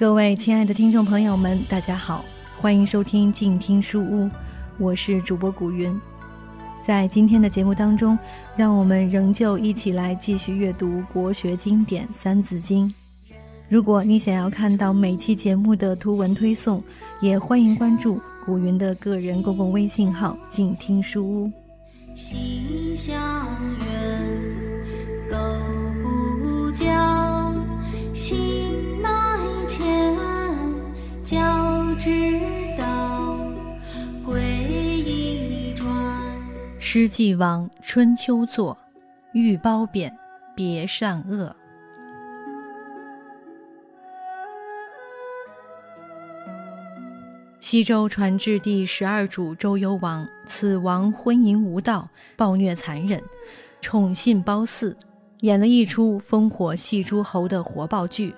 各位亲爱的听众朋友们，大家好，欢迎收听静听书屋，我是主播古云。在今天的节目当中，让我们仍旧一起来继续阅读国学经典《三字经》。如果你想要看到每期节目的图文推送，也欢迎关注古云的个人公共微信号“静听书屋”。心相诗既往，春秋作，欲褒贬，别善恶。西周传至第十二主周幽王，此王昏淫无道，暴虐残忍，宠信褒姒，演了一出烽火戏诸侯的火爆剧。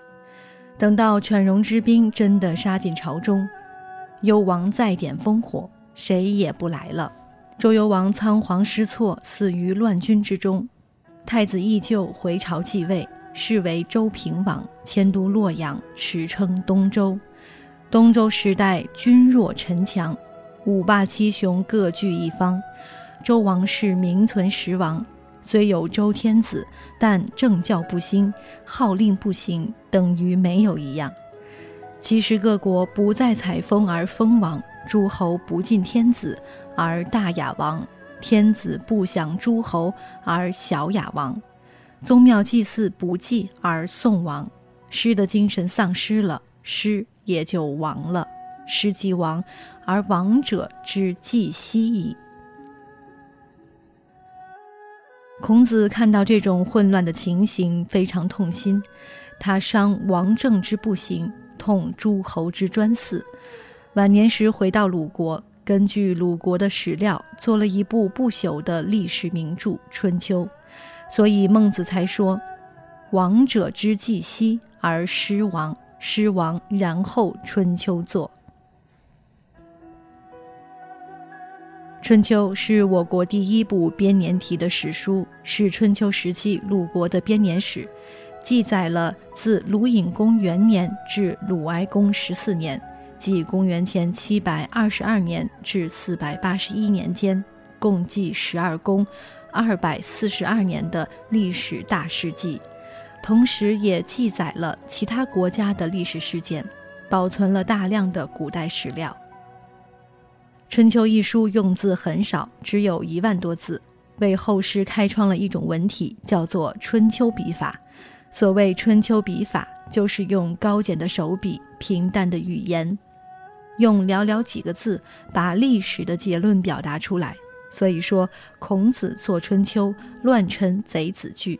等到犬戎之兵真的杀进朝中，幽王再点烽火，谁也不来了。周幽王仓皇失措，死于乱军之中。太子义就回朝继位，是为周平王，迁都洛阳，史称东周。东周时代，君弱臣强，五霸七雄各据一方。周王室名存实亡，虽有周天子，但政教不兴，号令不行，等于没有一样。其实各国不再采风而封王，诸侯不敬天子而大雅王，天子不享诸侯而小雅王，宗庙祭祀不祭而宋王，诗的精神丧失了，诗。也就亡了，诗即亡，而亡者之祭息矣。孔子看到这种混乱的情形，非常痛心，他伤王政之不行，痛诸侯之专祀。晚年时回到鲁国，根据鲁国的史料，做了一部不朽的历史名著《春秋》，所以孟子才说：“王者之既息而失亡。”失亡，然后春秋作。春秋是我国第一部编年体的史书，是春秋时期鲁国的编年史，记载了自鲁隐公元年至鲁哀公十四年，即公元前七百二十二年至四百八十一年间，共计十二公二百四十二年的历史大事记。同时，也记载了其他国家的历史事件，保存了大量的古代史料。《春秋》一书用字很少，只有一万多字，为后世开创了一种文体，叫做春秋笔法。所谓春秋笔法，就是用高简的手笔、平淡的语言，用寥寥几个字把历史的结论表达出来。所以说，孔子作《春秋》，乱臣贼子惧。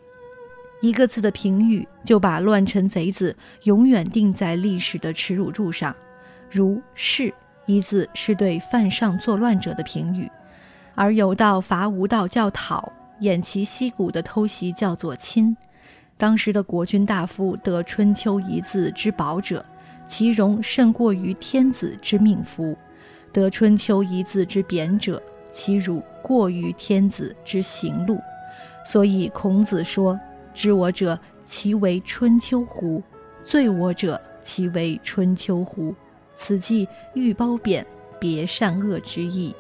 一个字的评语，就把乱臣贼子永远定在历史的耻辱柱上。如“是”一字，是对犯上作乱者的评语；而有道伐无道叫讨，偃旗息鼓的偷袭叫做亲。当时的国君大夫得“春秋”一字之宝者，其荣甚过于天子之命夫；得“春秋”一字之贬者，其辱过于天子之行路。所以孔子说。知我者，其为春秋乎？罪我者，其为春秋乎？此即欲褒贬，别善恶之意。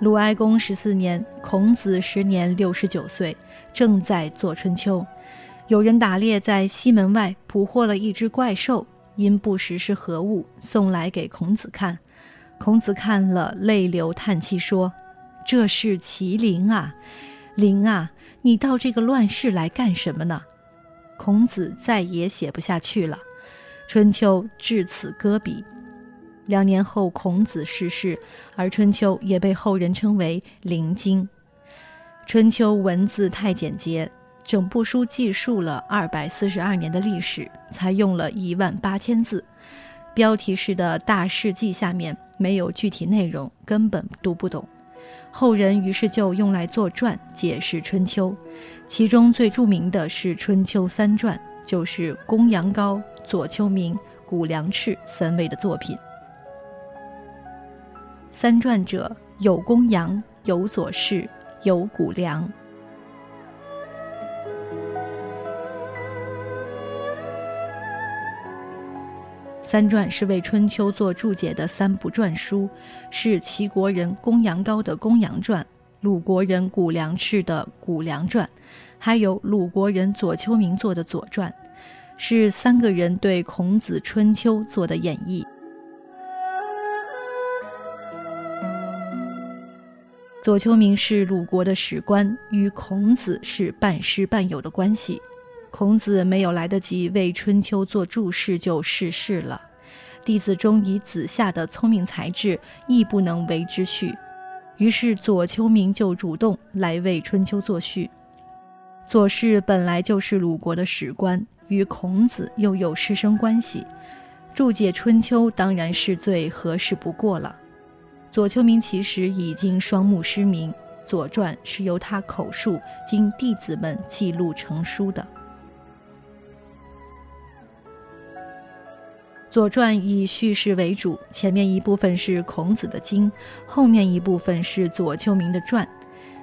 鲁哀公十四年，孔子时年六十九岁，正在做春秋。有人打猎在西门外捕获了一只怪兽，因不识是何物，送来给孔子看。孔子看了，泪流叹气说：“这是麒麟啊，麟啊！”你到这个乱世来干什么呢？孔子再也写不下去了，《春秋》至此搁笔。两年后，孔子逝世，而《春秋》也被后人称为“灵经”。《春秋》文字太简洁，整部书记述了二百四十二年的历史，才用了一万八千字。标题式的大事记下面没有具体内容，根本读不懂。后人于是就用来作传解释《春秋》，其中最著名的是《春秋三传》，就是公羊高、左丘明、谷梁赤三位的作品。三传者有公羊，有左氏，有谷梁。三传是为春秋做注解的三部篆书，是齐国人公羊高的公羊传，鲁国人谷梁赤的谷梁传，还有鲁国人左丘明做的左传，是三个人对孔子春秋做的演绎。左丘明是鲁国的史官，与孔子是半师半友的关系。孔子没有来得及为《春秋》做注释就逝世了，弟子中以子夏的聪明才智，亦不能为之序，于是左丘明就主动来为《春秋》作序。左氏本来就是鲁国的史官，与孔子又有师生关系，注解《春秋》当然是最合适不过了。左丘明其实已经双目失明，《左传》是由他口述，经弟子们记录成书的。《左传》以叙事为主，前面一部分是孔子的经，后面一部分是左丘明的传。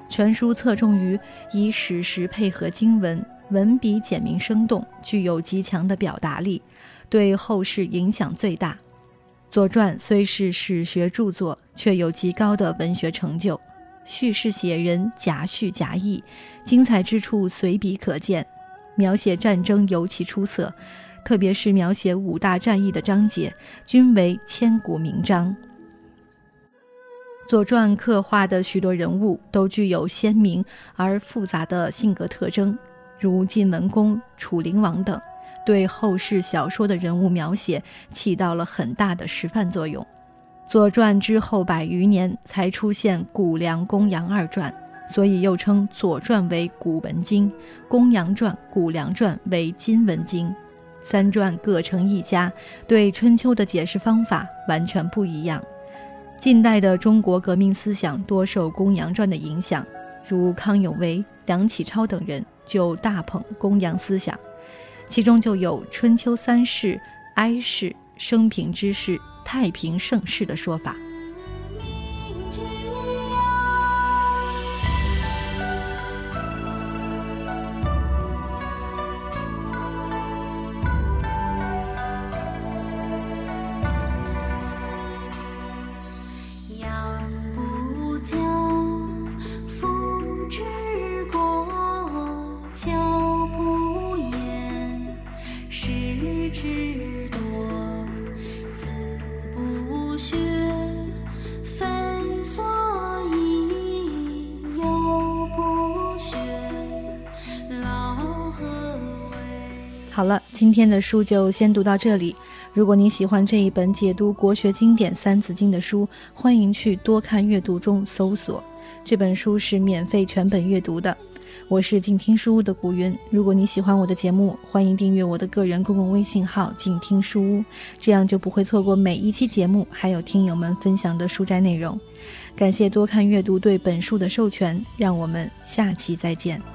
全书侧重于以史实配合经文，文笔简明生动，具有极强的表达力，对后世影响最大。《左传》虽是史学著作，却有极高的文学成就，叙事写人夹叙夹议，精彩之处随笔可见，描写战争尤其出色。特别是描写五大战役的章节，均为千古名章。《左传》刻画的许多人物都具有鲜明而复杂的性格特征，如晋文公、楚灵王等，对后世小说的人物描写起到了很大的示范作用。《左传》之后百余年才出现谷梁、公羊二传，所以又称《左传》为古文经，《公羊传》《谷梁传》为今文经。三传各成一家，对春秋的解释方法完全不一样。近代的中国革命思想多受公羊传的影响，如康有为、梁启超等人就大捧公羊思想，其中就有春秋三世、哀世、生平之世、太平盛世的说法。好了，今天的书就先读到这里。如果你喜欢这一本解读国学经典《三字经》的书，欢迎去多看阅读中搜索这本书是免费全本阅读的。我是静听书屋的古云。如果你喜欢我的节目，欢迎订阅我的个人公共微信号“静听书屋”，这样就不会错过每一期节目，还有听友们分享的书斋内容。感谢多看阅读对本书的授权，让我们下期再见。